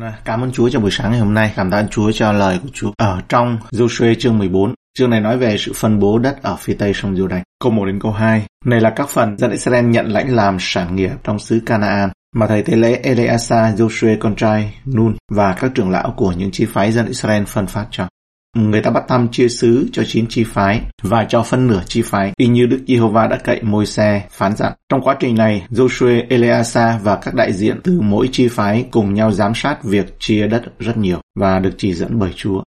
Con cảm ơn Chúa cho buổi sáng ngày hôm nay. Cảm ơn Chúa cho lời của Chúa ở trong Joshua chương 14. Chương này nói về sự phân bố đất ở phía tây sông Giô-đanh. Câu 1 đến câu 2. Này là các phần dân Israel nhận lãnh làm sản nghiệp trong xứ Canaan mà thầy tế lễ Eleasa, Joshua con trai Nun và các trưởng lão của những chi phái dân Israel phân phát cho. Người ta bắt thăm chia sứ cho chín chi phái và cho phân nửa chi phái, y như Đức Giê-hô-va đã cậy môi xe phán dặn. Trong quá trình này, Joshua, Eleasa và các đại diện từ mỗi chi phái cùng nhau giám sát việc chia đất rất nhiều và được chỉ dẫn bởi Chúa.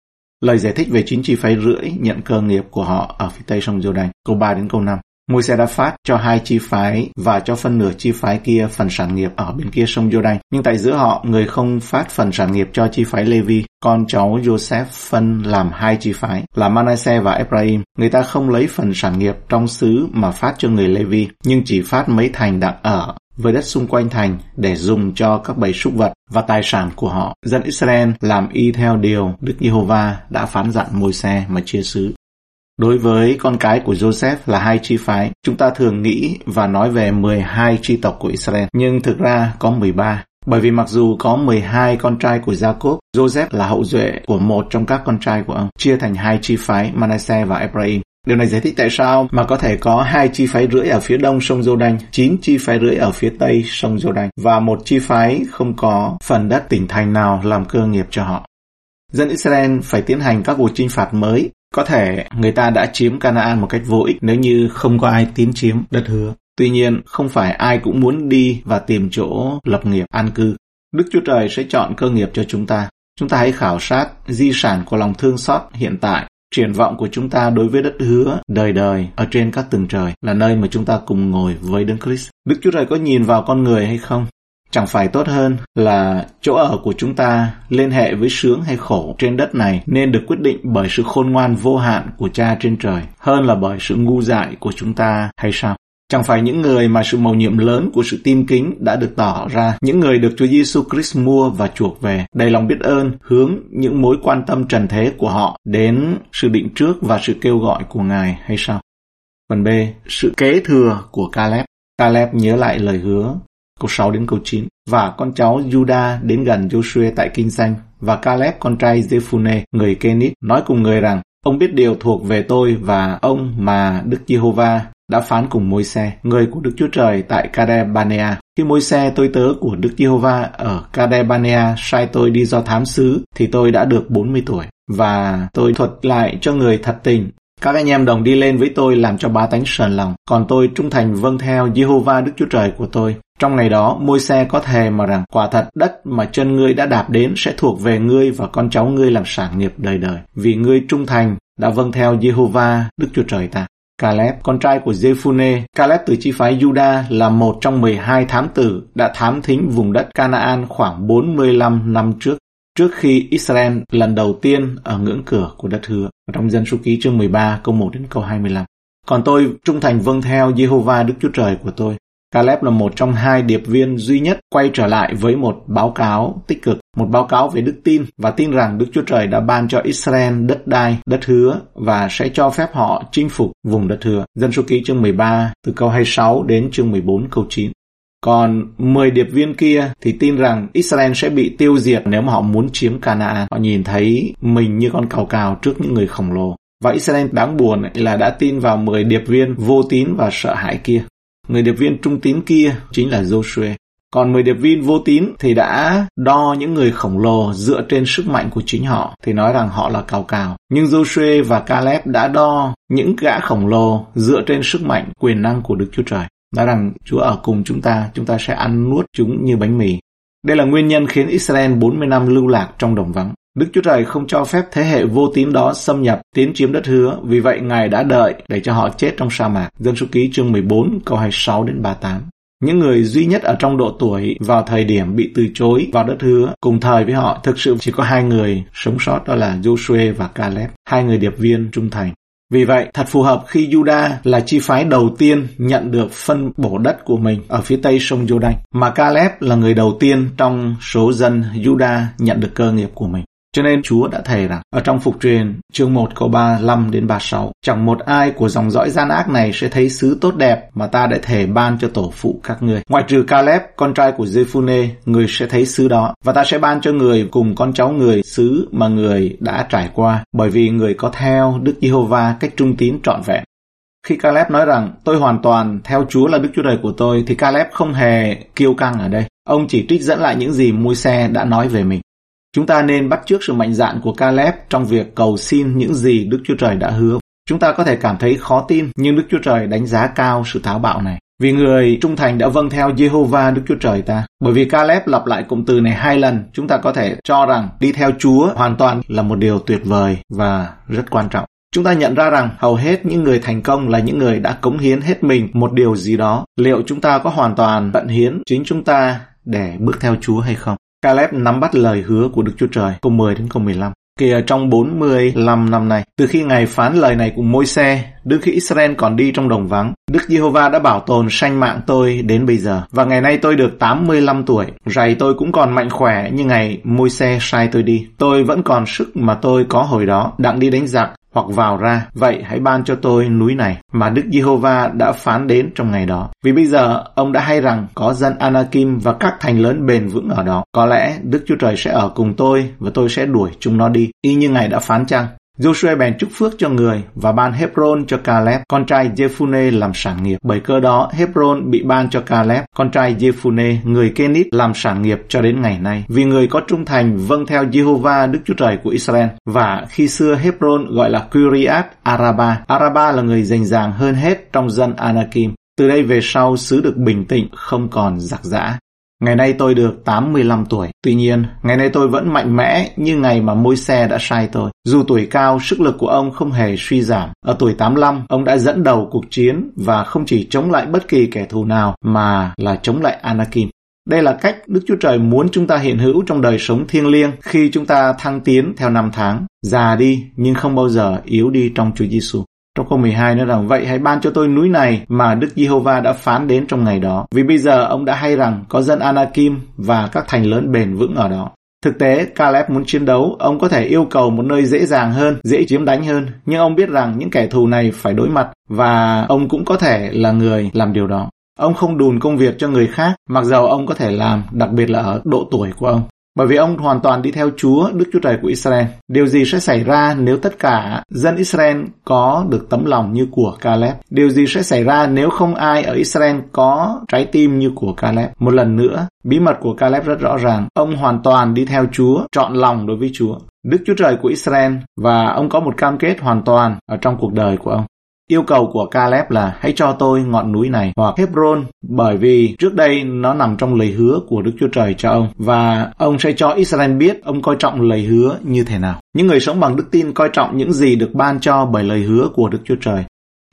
Lời giải thích về chín chi phái rưỡi nhận cơ nghiệp của họ ở phía tây sông Giô-đanh, câu 3 đến câu 5. Môi xe đã phát cho hai chi phái và cho phân nửa chi phái kia phần sản nghiệp ở bên kia sông Giô-đanh. Nhưng tại giữa họ, người không phát phần sản nghiệp cho chi phái Levi. Con cháu Joseph phân làm hai chi phái là Manasseh và Ephraim. Người ta không lấy phần sản nghiệp trong xứ mà phát cho người Levi, nhưng chỉ phát mấy thành đang ở với đất xung quanh thành để dùng cho các bầy súc vật và tài sản của họ. Dân Israel làm y theo điều Đức Giê-hô-va đã phán dặn môi xe mà chia xứ. Đối với con cái của Joseph là hai chi phái, chúng ta thường nghĩ và nói về 12 chi tộc của Israel, nhưng thực ra có 13. Bởi vì mặc dù có 12 con trai của Jacob, Joseph là hậu duệ của một trong các con trai của ông, chia thành hai chi phái Manasseh và Ephraim. Điều này giải thích tại sao mà có thể có hai chi phái rưỡi ở phía đông sông Giô-đanh, chín chi phái rưỡi ở phía tây sông Giô-đanh và một chi phái không có phần đất tỉnh thành nào làm cơ nghiệp cho họ. Dân Israel phải tiến hành các cuộc chinh phạt mới có thể người ta đã chiếm Canaan một cách vô ích nếu như không có ai tiến chiếm đất hứa. Tuy nhiên, không phải ai cũng muốn đi và tìm chỗ lập nghiệp an cư. Đức Chúa Trời sẽ chọn cơ nghiệp cho chúng ta. Chúng ta hãy khảo sát di sản của lòng thương xót hiện tại, triển vọng của chúng ta đối với đất hứa đời đời ở trên các tầng trời là nơi mà chúng ta cùng ngồi với Đấng Christ. Đức Chúa Trời có nhìn vào con người hay không? Chẳng phải tốt hơn là chỗ ở của chúng ta liên hệ với sướng hay khổ trên đất này nên được quyết định bởi sự khôn ngoan vô hạn của cha trên trời hơn là bởi sự ngu dại của chúng ta hay sao? Chẳng phải những người mà sự mầu nhiệm lớn của sự tin kính đã được tỏ ra, những người được Chúa Giêsu Christ mua và chuộc về, đầy lòng biết ơn, hướng những mối quan tâm trần thế của họ đến sự định trước và sự kêu gọi của Ngài hay sao? Phần B, sự kế thừa của Caleb. Caleb nhớ lại lời hứa câu 6 đến câu 9. Và con cháu Juda đến gần Joshua tại Kinh Xanh và Caleb con trai Zephune, người Kenit, nói cùng người rằng, ông biết điều thuộc về tôi và ông mà Đức Giê-hô-va đã phán cùng môi xe, người của Đức Chúa Trời tại Kadebanea. Khi môi xe tôi tớ của Đức Giê-hô-va ở Kadebanea sai tôi đi do thám sứ, thì tôi đã được 40 tuổi. Và tôi thuật lại cho người thật tình các anh em đồng đi lên với tôi làm cho ba tánh sờn lòng, còn tôi trung thành vâng theo Jehovah Đức Chúa Trời của tôi. Trong ngày đó, môi xe có thề mà rằng quả thật đất mà chân ngươi đã đạp đến sẽ thuộc về ngươi và con cháu ngươi làm sản nghiệp đời đời. Vì ngươi trung thành đã vâng theo Jehovah Đức Chúa Trời ta. Caleb, con trai của Jephune, Caleb từ chi phái Juda là một trong 12 thám tử đã thám thính vùng đất Canaan khoảng 45 năm trước trước khi Israel lần đầu tiên ở ngưỡng cửa của đất hứa trong dân số ký chương 13 câu 1 đến câu 25. Còn tôi trung thành vâng theo Jehovah Đức Chúa Trời của tôi. Caleb là một trong hai điệp viên duy nhất quay trở lại với một báo cáo tích cực, một báo cáo về đức tin và tin rằng Đức Chúa Trời đã ban cho Israel đất đai, đất hứa và sẽ cho phép họ chinh phục vùng đất hứa. Dân số ký chương 13 từ câu 26 đến chương 14 câu 9. Còn 10 điệp viên kia thì tin rằng Israel sẽ bị tiêu diệt nếu mà họ muốn chiếm Canaan. Họ nhìn thấy mình như con cào cào trước những người khổng lồ. Và Israel đáng buồn là đã tin vào 10 điệp viên vô tín và sợ hãi kia. Người điệp viên trung tín kia chính là Joshua. Còn 10 điệp viên vô tín thì đã đo những người khổng lồ dựa trên sức mạnh của chính họ thì nói rằng họ là cào cào. Nhưng Joshua và Caleb đã đo những gã khổng lồ dựa trên sức mạnh quyền năng của Đức Chúa Trời nói rằng Chúa ở cùng chúng ta, chúng ta sẽ ăn nuốt chúng như bánh mì. Đây là nguyên nhân khiến Israel 40 năm lưu lạc trong đồng vắng. Đức Chúa Trời không cho phép thế hệ vô tín đó xâm nhập, tiến chiếm đất hứa, vì vậy Ngài đã đợi để cho họ chết trong sa mạc. Dân số ký chương 14 câu 26 đến 38. Những người duy nhất ở trong độ tuổi vào thời điểm bị từ chối vào đất hứa cùng thời với họ thực sự chỉ có hai người sống sót đó là Joshua và Caleb, hai người điệp viên trung thành. Vì vậy, thật phù hợp khi Juda là chi phái đầu tiên nhận được phân bổ đất của mình ở phía tây sông Jordan, mà Caleb là người đầu tiên trong số dân Juda nhận được cơ nghiệp của mình. Cho nên Chúa đã thề rằng ở trong phục truyền chương 1 câu 35 đến 36 chẳng một ai của dòng dõi gian ác này sẽ thấy sứ tốt đẹp mà ta đã thề ban cho tổ phụ các người. Ngoại trừ Caleb, con trai của Jephune, người sẽ thấy sứ đó và ta sẽ ban cho người cùng con cháu người sứ mà người đã trải qua bởi vì người có theo Đức Giê-hô-va cách trung tín trọn vẹn. Khi Caleb nói rằng tôi hoàn toàn theo Chúa là Đức Chúa Trời của tôi thì Caleb không hề kiêu căng ở đây. Ông chỉ trích dẫn lại những gì Môi-se đã nói về mình. Chúng ta nên bắt chước sự mạnh dạn của Caleb trong việc cầu xin những gì Đức Chúa Trời đã hứa. Chúng ta có thể cảm thấy khó tin, nhưng Đức Chúa Trời đánh giá cao sự tháo bạo này. Vì người trung thành đã vâng theo Jehovah Đức Chúa Trời ta. Bởi vì Caleb lặp lại cụm từ này hai lần, chúng ta có thể cho rằng đi theo Chúa hoàn toàn là một điều tuyệt vời và rất quan trọng. Chúng ta nhận ra rằng hầu hết những người thành công là những người đã cống hiến hết mình một điều gì đó. Liệu chúng ta có hoàn toàn tận hiến chính chúng ta để bước theo Chúa hay không? Caleb nắm bắt lời hứa của Đức Chúa Trời, câu 10 đến câu 15. Kìa trong 45 năm này, từ khi Ngài phán lời này cùng môi xe, đứng khi Israel còn đi trong đồng vắng, Đức Giê-hô-va đã bảo tồn sanh mạng tôi đến bây giờ. Và ngày nay tôi được 85 tuổi, rày tôi cũng còn mạnh khỏe như ngày môi xe sai tôi đi. Tôi vẫn còn sức mà tôi có hồi đó, đặng đi đánh giặc, hoặc vào ra, vậy hãy ban cho tôi núi này mà Đức Giê-hô-va đã phán đến trong ngày đó. Vì bây giờ ông đã hay rằng có dân Anakim và các thành lớn bền vững ở đó. Có lẽ Đức Chúa Trời sẽ ở cùng tôi và tôi sẽ đuổi chúng nó đi, y như Ngài đã phán chăng? Joshua bèn chúc phước cho người và ban Hebron cho Caleb, con trai Jephunneh làm sản nghiệp. Bởi cơ đó, Hebron bị ban cho Caleb, con trai Jephunneh, người Kenit làm sản nghiệp cho đến ngày nay. Vì người có trung thành vâng theo Jehovah Đức Chúa Trời của Israel. Và khi xưa Hebron gọi là Kiriat Araba. Araba là người dành dàng hơn hết trong dân Anakim. Từ đây về sau, xứ được bình tĩnh, không còn giặc giã. Ngày nay tôi được 85 tuổi. Tuy nhiên, ngày nay tôi vẫn mạnh mẽ như ngày mà môi xe đã sai tôi. Dù tuổi cao, sức lực của ông không hề suy giảm. Ở tuổi 85, ông đã dẫn đầu cuộc chiến và không chỉ chống lại bất kỳ kẻ thù nào mà là chống lại Anakin. Đây là cách Đức Chúa Trời muốn chúng ta hiện hữu trong đời sống thiêng liêng khi chúng ta thăng tiến theo năm tháng, già đi nhưng không bao giờ yếu đi trong Chúa Giêsu. Trong câu 12 nói rằng vậy hãy ban cho tôi núi này mà Đức Giê-hô-va đã phán đến trong ngày đó. Vì bây giờ ông đã hay rằng có dân Anakim và các thành lớn bền vững ở đó. Thực tế, Caleb muốn chiến đấu, ông có thể yêu cầu một nơi dễ dàng hơn, dễ chiếm đánh hơn. Nhưng ông biết rằng những kẻ thù này phải đối mặt và ông cũng có thể là người làm điều đó. Ông không đùn công việc cho người khác, mặc dầu ông có thể làm, đặc biệt là ở độ tuổi của ông. Bởi vì ông hoàn toàn đi theo Chúa, Đức Chúa Trời của Israel. Điều gì sẽ xảy ra nếu tất cả dân Israel có được tấm lòng như của Caleb? Điều gì sẽ xảy ra nếu không ai ở Israel có trái tim như của Caleb? Một lần nữa, bí mật của Caleb rất rõ ràng. Ông hoàn toàn đi theo Chúa, chọn lòng đối với Chúa. Đức Chúa Trời của Israel và ông có một cam kết hoàn toàn ở trong cuộc đời của ông. Yêu cầu của Caleb là hãy cho tôi ngọn núi này hoặc Hebron, bởi vì trước đây nó nằm trong lời hứa của Đức Chúa Trời cho ông, và ông sẽ cho Israel biết ông coi trọng lời hứa như thế nào. Những người sống bằng đức tin coi trọng những gì được ban cho bởi lời hứa của Đức Chúa Trời,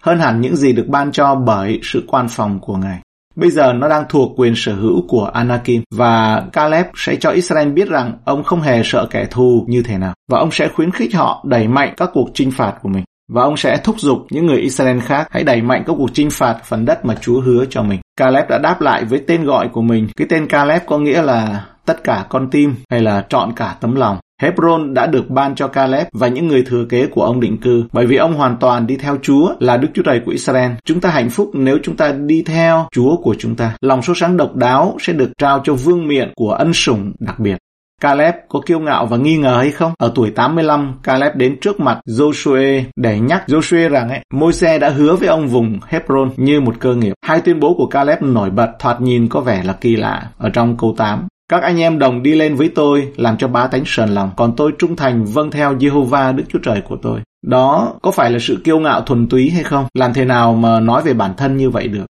hơn hẳn những gì được ban cho bởi sự quan phòng của Ngài. Bây giờ nó đang thuộc quyền sở hữu của Anakim, và Caleb sẽ cho Israel biết rằng ông không hề sợ kẻ thù như thế nào, và ông sẽ khuyến khích họ đẩy mạnh các cuộc chinh phạt của mình và ông sẽ thúc giục những người Israel khác hãy đẩy mạnh các cuộc chinh phạt phần đất mà Chúa hứa cho mình. Caleb đã đáp lại với tên gọi của mình. Cái tên Caleb có nghĩa là tất cả con tim hay là chọn cả tấm lòng. Hebron đã được ban cho Caleb và những người thừa kế của ông định cư bởi vì ông hoàn toàn đi theo Chúa là Đức Chúa Trời của Israel. Chúng ta hạnh phúc nếu chúng ta đi theo Chúa của chúng ta. Lòng số sáng độc đáo sẽ được trao cho vương miện của ân sủng đặc biệt. Caleb có kiêu ngạo và nghi ngờ hay không? Ở tuổi 85, Caleb đến trước mặt Joshua để nhắc Joshua rằng ấy, Môi-se đã hứa với ông vùng Hebron như một cơ nghiệp. Hai tuyên bố của Caleb nổi bật thoạt nhìn có vẻ là kỳ lạ ở trong câu 8. Các anh em đồng đi lên với tôi làm cho bá tánh sờn lòng, còn tôi trung thành vâng theo Jehovah Đức Chúa Trời của tôi. Đó có phải là sự kiêu ngạo thuần túy hay không? Làm thế nào mà nói về bản thân như vậy được?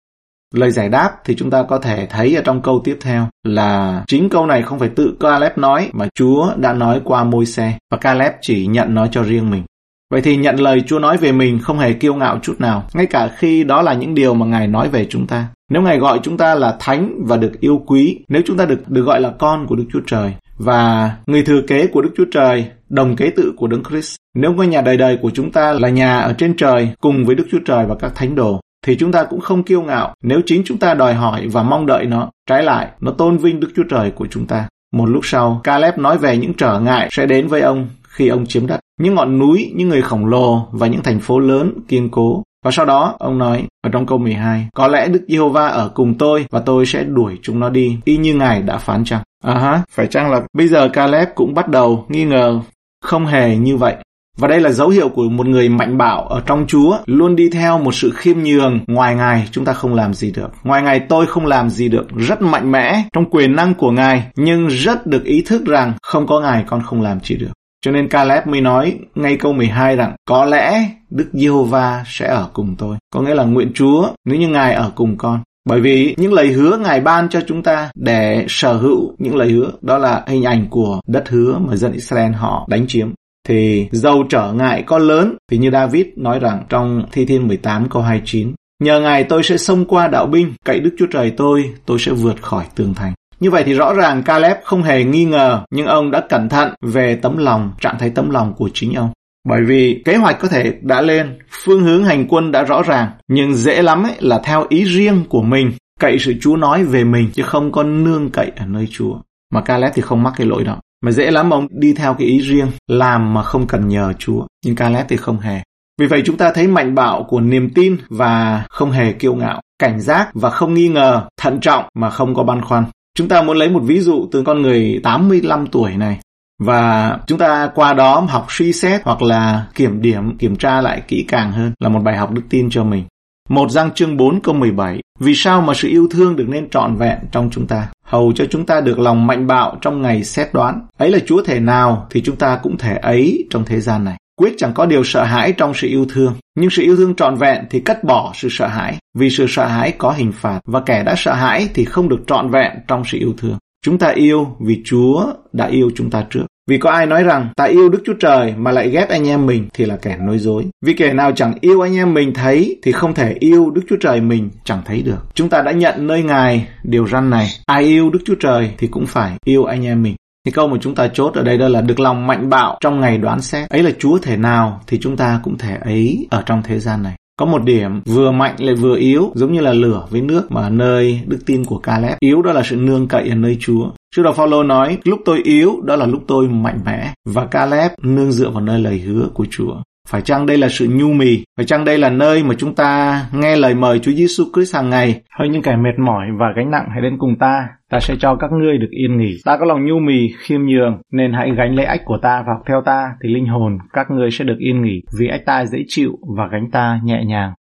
Lời giải đáp thì chúng ta có thể thấy ở trong câu tiếp theo là chính câu này không phải tự Caleb nói mà Chúa đã nói qua môi xe và Caleb chỉ nhận nó cho riêng mình. Vậy thì nhận lời Chúa nói về mình không hề kiêu ngạo chút nào, ngay cả khi đó là những điều mà Ngài nói về chúng ta. Nếu Ngài gọi chúng ta là thánh và được yêu quý, nếu chúng ta được được gọi là con của Đức Chúa Trời và người thừa kế của Đức Chúa Trời, đồng kế tự của Đấng Christ, nếu ngôi nhà đời đời của chúng ta là nhà ở trên trời cùng với Đức Chúa Trời và các thánh đồ, thì chúng ta cũng không kiêu ngạo nếu chính chúng ta đòi hỏi và mong đợi nó. Trái lại, nó tôn vinh Đức Chúa Trời của chúng ta. Một lúc sau, Caleb nói về những trở ngại sẽ đến với ông khi ông chiếm đất. Những ngọn núi, những người khổng lồ và những thành phố lớn kiên cố. Và sau đó, ông nói ở trong câu 12, Có lẽ Đức Giê-hô-va ở cùng tôi và tôi sẽ đuổi chúng nó đi, y như Ngài đã phán chăng? À ha, phải chăng là bây giờ Caleb cũng bắt đầu nghi ngờ không hề như vậy. Và đây là dấu hiệu của một người mạnh bạo ở trong Chúa, luôn đi theo một sự khiêm nhường. Ngoài Ngài, chúng ta không làm gì được. Ngoài Ngài, tôi không làm gì được. Rất mạnh mẽ trong quyền năng của Ngài, nhưng rất được ý thức rằng không có Ngài con không làm gì được. Cho nên Caleb mới nói ngay câu 12 rằng có lẽ Đức Giê-hô-va sẽ ở cùng tôi. Có nghĩa là nguyện Chúa nếu như Ngài ở cùng con. Bởi vì những lời hứa Ngài ban cho chúng ta để sở hữu những lời hứa đó là hình ảnh của đất hứa mà dân Israel họ đánh chiếm thì dầu trở ngại có lớn thì như David nói rằng trong Thi Thiên 18 câu 29 Nhờ Ngài tôi sẽ xông qua đạo binh, cậy Đức Chúa Trời tôi, tôi sẽ vượt khỏi tường thành. Như vậy thì rõ ràng Caleb không hề nghi ngờ, nhưng ông đã cẩn thận về tấm lòng, trạng thái tấm lòng của chính ông. Bởi vì kế hoạch có thể đã lên, phương hướng hành quân đã rõ ràng, nhưng dễ lắm ấy là theo ý riêng của mình, cậy sự Chúa nói về mình chứ không có nương cậy ở nơi Chúa. Mà Caleb thì không mắc cái lỗi đó. Mà dễ lắm ông đi theo cái ý riêng, làm mà không cần nhờ Chúa. Nhưng Caleb thì không hề. Vì vậy chúng ta thấy mạnh bạo của niềm tin và không hề kiêu ngạo, cảnh giác và không nghi ngờ, thận trọng mà không có băn khoăn. Chúng ta muốn lấy một ví dụ từ con người 85 tuổi này và chúng ta qua đó học suy xét hoặc là kiểm điểm, kiểm tra lại kỹ càng hơn là một bài học đức tin cho mình. Một Giang chương 4 câu 17 Vì sao mà sự yêu thương được nên trọn vẹn trong chúng ta? Hầu cho chúng ta được lòng mạnh bạo trong ngày xét đoán. Ấy là Chúa thể nào thì chúng ta cũng thể ấy trong thế gian này. Quyết chẳng có điều sợ hãi trong sự yêu thương, nhưng sự yêu thương trọn vẹn thì cắt bỏ sự sợ hãi, vì sự sợ hãi có hình phạt, và kẻ đã sợ hãi thì không được trọn vẹn trong sự yêu thương. Chúng ta yêu vì Chúa đã yêu chúng ta trước. Vì có ai nói rằng, ta yêu Đức Chúa Trời mà lại ghét anh em mình, thì là kẻ nói dối. Vì kẻ nào chẳng yêu anh em mình thấy, thì không thể yêu Đức Chúa Trời mình chẳng thấy được. Chúng ta đã nhận nơi Ngài điều răn này. Ai yêu Đức Chúa Trời thì cũng phải yêu anh em mình. Thì câu mà chúng ta chốt ở đây đó là được lòng mạnh bạo trong ngày đoán xét. Ấy là Chúa thể nào thì chúng ta cũng thể ấy ở trong thế gian này. Có một điểm vừa mạnh lại vừa yếu, giống như là lửa với nước mà nơi đức tin của Caleb. Yếu đó là sự nương cậy ở nơi Chúa. Sư đồ Phaolô nói, lúc tôi yếu, đó là lúc tôi mạnh mẽ. Và Caleb nương dựa vào nơi lời hứa của Chúa. Phải chăng đây là sự nhu mì? Phải chăng đây là nơi mà chúng ta nghe lời mời Chúa Giêsu Christ hàng ngày? Hỡi những kẻ mệt mỏi và gánh nặng hãy đến cùng ta, ta sẽ cho các ngươi được yên nghỉ. Ta có lòng nhu mì, khiêm nhường, nên hãy gánh lấy ách của ta và học theo ta, thì linh hồn các ngươi sẽ được yên nghỉ, vì ách ta dễ chịu và gánh ta nhẹ nhàng.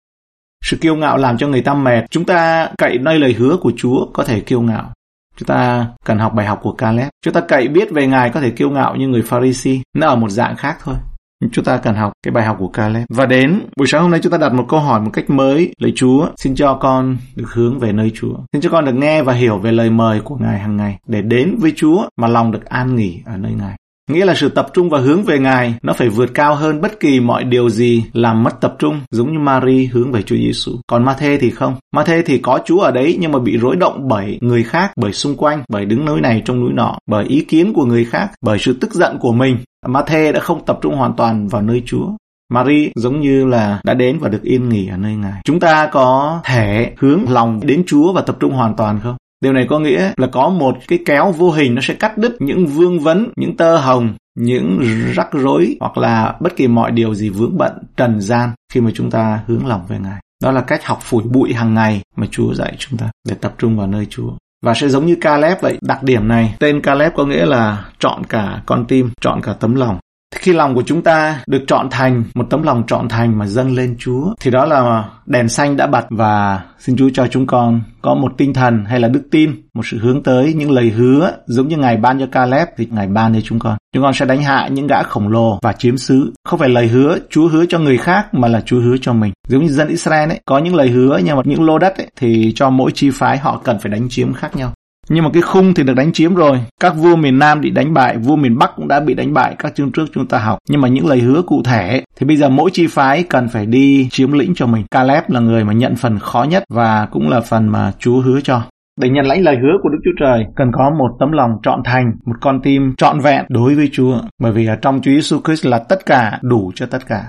Sự kiêu ngạo làm cho người ta mệt. Chúng ta cậy nơi lời hứa của Chúa có thể kiêu ngạo. Chúng ta cần học bài học của Caleb. Chúng ta cậy biết về Ngài có thể kiêu ngạo như người Pharisee. Nó ở một dạng khác thôi. Chúng ta cần học cái bài học của Caleb. Và đến buổi sáng hôm nay chúng ta đặt một câu hỏi một cách mới. Lạy Chúa, xin cho con được hướng về nơi Chúa. Xin cho con được nghe và hiểu về lời mời của Ngài hàng ngày. Để đến với Chúa mà lòng được an nghỉ ở nơi Ngài. Nghĩa là sự tập trung và hướng về Ngài nó phải vượt cao hơn bất kỳ mọi điều gì làm mất tập trung, giống như Mary hướng về Chúa Giêsu. Còn Ma-thê thì không. Ma-thê thì có Chúa ở đấy nhưng mà bị rối động bởi người khác, bởi xung quanh, bởi đứng núi này trong núi nọ, bởi ý kiến của người khác, bởi sự tức giận của mình. Ma-thê đã không tập trung hoàn toàn vào nơi Chúa. Marie giống như là đã đến và được yên nghỉ ở nơi Ngài. Chúng ta có thể hướng lòng đến Chúa và tập trung hoàn toàn không? Điều này có nghĩa là có một cái kéo vô hình nó sẽ cắt đứt những vương vấn, những tơ hồng, những rắc rối hoặc là bất kỳ mọi điều gì vướng bận, trần gian khi mà chúng ta hướng lòng về Ngài. Đó là cách học phủi bụi hàng ngày mà Chúa dạy chúng ta để tập trung vào nơi Chúa. Và sẽ giống như Caleb vậy, đặc điểm này, tên Caleb có nghĩa là chọn cả con tim, chọn cả tấm lòng. Khi lòng của chúng ta được chọn thành một tấm lòng chọn thành mà dâng lên Chúa thì đó là đèn xanh đã bật và xin Chúa cho chúng con có một tinh thần hay là đức tin, một sự hướng tới những lời hứa giống như Ngài ban cho Caleb thì Ngài ban cho chúng con. Chúng con sẽ đánh hạ những gã khổng lồ và chiếm xứ. Không phải lời hứa Chúa hứa cho người khác mà là Chúa hứa cho mình. Giống như dân Israel ấy, có những lời hứa nhưng mà những lô đất ấy, thì cho mỗi chi phái họ cần phải đánh chiếm khác nhau. Nhưng mà cái khung thì được đánh chiếm rồi. Các vua miền Nam bị đánh bại, vua miền Bắc cũng đã bị đánh bại các chương trước chúng ta học. Nhưng mà những lời hứa cụ thể thì bây giờ mỗi chi phái cần phải đi chiếm lĩnh cho mình. Caleb là người mà nhận phần khó nhất và cũng là phần mà Chúa hứa cho. Để nhận lãnh lời hứa của Đức Chúa Trời cần có một tấm lòng trọn thành, một con tim trọn vẹn đối với Chúa. Bởi vì ở trong Chúa Giêsu Christ là tất cả đủ cho tất cả.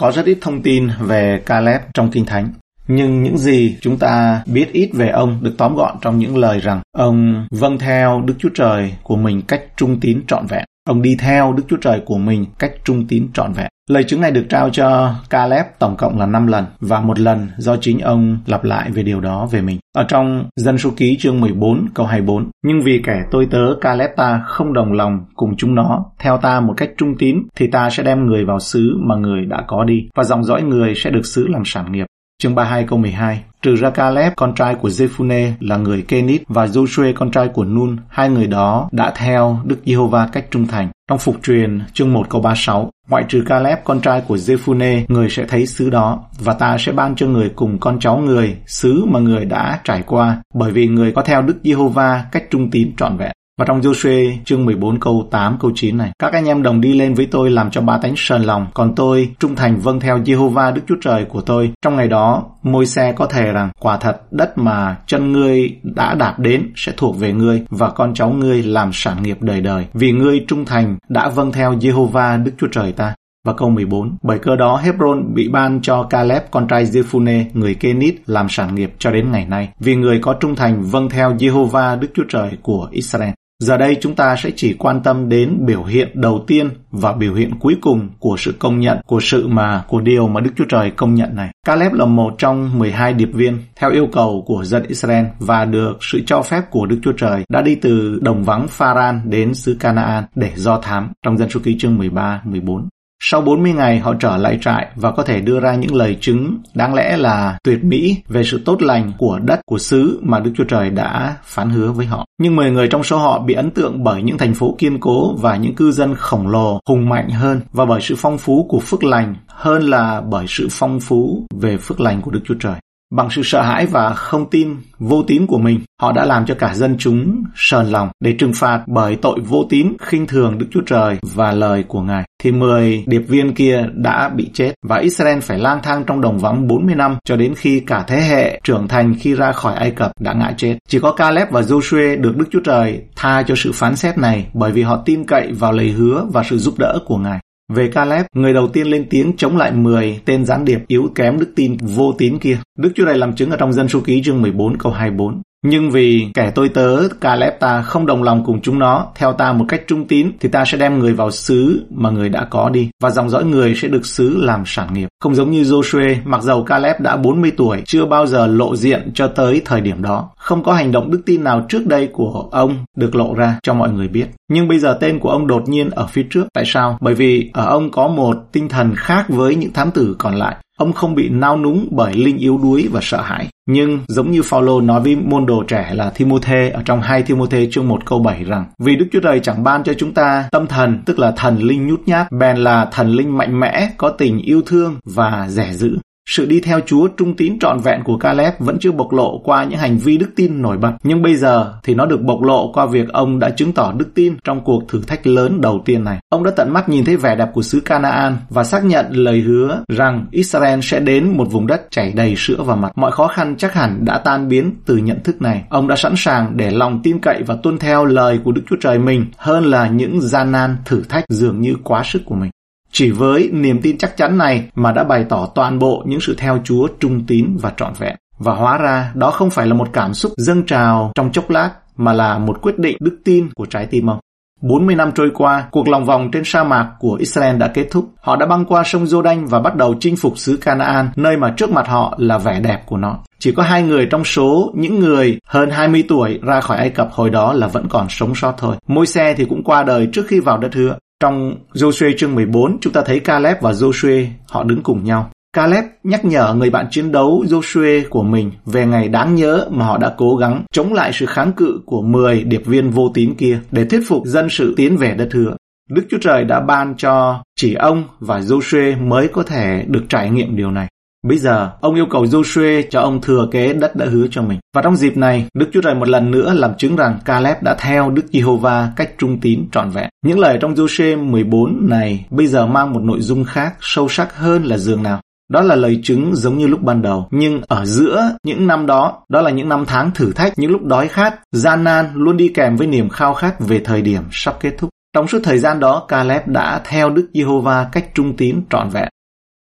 Có rất ít thông tin về Caleb trong Kinh Thánh. Nhưng những gì chúng ta biết ít về ông được tóm gọn trong những lời rằng, ông vâng theo Đức Chúa Trời của mình cách trung tín trọn vẹn. Ông đi theo Đức Chúa Trời của mình cách trung tín trọn vẹn. Lời chứng này được trao cho Caleb tổng cộng là 5 lần, và một lần do chính ông lặp lại về điều đó về mình. Ở trong Dân số ký chương 14 câu 24 Nhưng vì kẻ tôi tớ, Caleb ta, không đồng lòng cùng chúng nó, theo ta một cách trung tín, thì ta sẽ đem người vào xứ mà người đã có đi, và dòng dõi người sẽ được xứ làm sản nghiệp. Chương 32 câu 12 Trừ ra Caleb, con trai của Zephune là người Kenit và Joshua, con trai của Nun, hai người đó đã theo Đức Giê-hô-va cách trung thành. Trong phục truyền, chương 1 câu 36, ngoại trừ Caleb, con trai của Zephune, người sẽ thấy xứ đó, và ta sẽ ban cho người cùng con cháu người, xứ mà người đã trải qua, bởi vì người có theo Đức Giê-hô-va cách trung tín trọn vẹn. Và trong Joshua chương 14 câu 8 câu 9 này, các anh em đồng đi lên với tôi làm cho ba tánh sờn lòng, còn tôi trung thành vâng theo Jehovah Đức Chúa Trời của tôi. Trong ngày đó, môi xe có thể rằng quả thật đất mà chân ngươi đã đạp đến sẽ thuộc về ngươi và con cháu ngươi làm sản nghiệp đời đời. Vì ngươi trung thành đã vâng theo Jehovah Đức Chúa Trời ta. Và câu 14, bởi cơ đó Hebron bị ban cho Caleb con trai Jephune, người Kenit, làm sản nghiệp cho đến ngày nay, vì người có trung thành vâng theo Jehovah Đức Chúa Trời của Israel. Giờ đây chúng ta sẽ chỉ quan tâm đến biểu hiện đầu tiên và biểu hiện cuối cùng của sự công nhận, của sự mà, của điều mà Đức Chúa Trời công nhận này. Caleb là một trong 12 điệp viên theo yêu cầu của dân Israel và được sự cho phép của Đức Chúa Trời đã đi từ đồng vắng Pharan đến xứ Canaan để do thám trong dân số ký chương 13, 14. Sau 40 ngày, họ trở lại trại và có thể đưa ra những lời chứng đáng lẽ là tuyệt mỹ về sự tốt lành của đất của xứ mà Đức Chúa Trời đã phán hứa với họ. Nhưng 10 người trong số họ bị ấn tượng bởi những thành phố kiên cố và những cư dân khổng lồ, hùng mạnh hơn và bởi sự phong phú của phước lành hơn là bởi sự phong phú về phước lành của Đức Chúa Trời. Bằng sự sợ hãi và không tin vô tín của mình, họ đã làm cho cả dân chúng sờn lòng để trừng phạt bởi tội vô tín, khinh thường Đức Chúa Trời và lời của Ngài. Thì 10 điệp viên kia đã bị chết và Israel phải lang thang trong đồng vắng 40 năm cho đến khi cả thế hệ trưởng thành khi ra khỏi Ai Cập đã ngã chết. Chỉ có Caleb và Joshua được Đức Chúa Trời tha cho sự phán xét này bởi vì họ tin cậy vào lời hứa và sự giúp đỡ của Ngài. Về Caleb, người đầu tiên lên tiếng chống lại 10 tên gián điệp yếu kém đức tin vô tín kia. Đức Chúa này làm chứng ở trong dân số ký chương 14 câu 24. Nhưng vì kẻ tôi tớ Caleb ta không đồng lòng cùng chúng nó theo ta một cách trung tín thì ta sẽ đem người vào xứ mà người đã có đi và dòng dõi người sẽ được xứ làm sản nghiệp. Không giống như Joshua, mặc dầu Caleb đã 40 tuổi, chưa bao giờ lộ diện cho tới thời điểm đó. Không có hành động đức tin nào trước đây của ông được lộ ra cho mọi người biết. Nhưng bây giờ tên của ông đột nhiên ở phía trước. Tại sao? Bởi vì ở ông có một tinh thần khác với những thám tử còn lại. Ông không bị nao núng bởi linh yếu đuối và sợ hãi. Nhưng giống như Phaolô nói với môn đồ trẻ là Timôthê ở trong 2 Timôthê chương 1 câu 7 rằng, Vì Đức Chúa Trời chẳng ban cho chúng ta tâm thần, tức là thần linh nhút nhát, bèn là thần linh mạnh mẽ, có tình yêu thương và rẻ dữ. Sự đi theo Chúa trung tín trọn vẹn của Caleb vẫn chưa bộc lộ qua những hành vi đức tin nổi bật, nhưng bây giờ thì nó được bộc lộ qua việc ông đã chứng tỏ đức tin trong cuộc thử thách lớn đầu tiên này. Ông đã tận mắt nhìn thấy vẻ đẹp của xứ Canaan và xác nhận lời hứa rằng Israel sẽ đến một vùng đất chảy đầy sữa và mật. Mọi khó khăn chắc hẳn đã tan biến từ nhận thức này. Ông đã sẵn sàng để lòng tin cậy và tuân theo lời của Đức Chúa Trời mình hơn là những gian nan thử thách dường như quá sức của mình. Chỉ với niềm tin chắc chắn này mà đã bày tỏ toàn bộ những sự theo Chúa trung tín và trọn vẹn. Và hóa ra đó không phải là một cảm xúc dâng trào trong chốc lát mà là một quyết định đức tin của trái tim ông. 40 năm trôi qua, cuộc lòng vòng trên sa mạc của Israel đã kết thúc. Họ đã băng qua sông Jordan và bắt đầu chinh phục xứ Canaan, nơi mà trước mặt họ là vẻ đẹp của nó. Chỉ có hai người trong số những người hơn 20 tuổi ra khỏi Ai Cập hồi đó là vẫn còn sống sót thôi. Môi xe thì cũng qua đời trước khi vào đất hứa. Trong Joshua chương 14, chúng ta thấy Caleb và Joshua họ đứng cùng nhau. Caleb nhắc nhở người bạn chiến đấu Joshua của mình về ngày đáng nhớ mà họ đã cố gắng chống lại sự kháng cự của 10 điệp viên vô tín kia để thuyết phục dân sự tiến về đất hứa. Đức Chúa Trời đã ban cho chỉ ông và Joshua mới có thể được trải nghiệm điều này. Bây giờ, ông yêu cầu Joshua cho ông thừa kế đất đã hứa cho mình. Và trong dịp này, Đức Chúa Trời một lần nữa làm chứng rằng Caleb đã theo Đức Giê-hô-va cách trung tín trọn vẹn. Những lời trong Joshua 14 này bây giờ mang một nội dung khác, sâu sắc hơn là dường nào. Đó là lời chứng giống như lúc ban đầu, nhưng ở giữa những năm đó, đó là những năm tháng thử thách, những lúc đói khát, gian nan luôn đi kèm với niềm khao khát về thời điểm sắp kết thúc. Trong suốt thời gian đó, Caleb đã theo Đức Giê-hô-va cách trung tín trọn vẹn.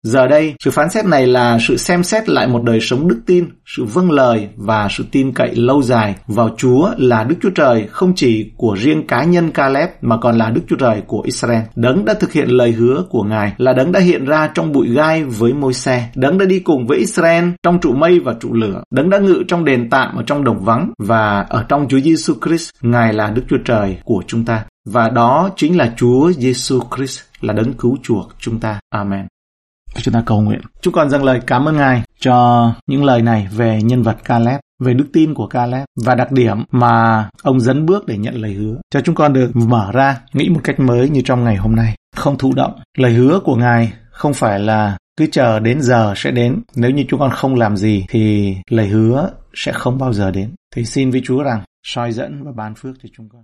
Giờ đây, sự phán xét này là sự xem xét lại một đời sống đức tin, sự vâng lời và sự tin cậy lâu dài vào Chúa là Đức Chúa Trời không chỉ của riêng cá nhân Caleb mà còn là Đức Chúa Trời của Israel. Đấng đã thực hiện lời hứa của Ngài là đấng đã hiện ra trong bụi gai với môi xe. Đấng đã đi cùng với Israel trong trụ mây và trụ lửa. Đấng đã ngự trong đền tạm ở trong đồng vắng và ở trong Chúa Giêsu Christ, Ngài là Đức Chúa Trời của chúng ta. Và đó chính là Chúa Giêsu Christ là đấng cứu chuộc chúng ta. Amen. Chúng ta cầu nguyện. Chúng con dâng lời cảm ơn Ngài cho những lời này về nhân vật Caleb, về đức tin của Caleb và đặc điểm mà ông dẫn bước để nhận lời hứa. Cho chúng con được mở ra, nghĩ một cách mới như trong ngày hôm nay. Không thụ động. Lời hứa của Ngài không phải là cứ chờ đến giờ sẽ đến. Nếu như chúng con không làm gì thì lời hứa sẽ không bao giờ đến. Thì xin với Chúa rằng soi dẫn và ban phước cho chúng con.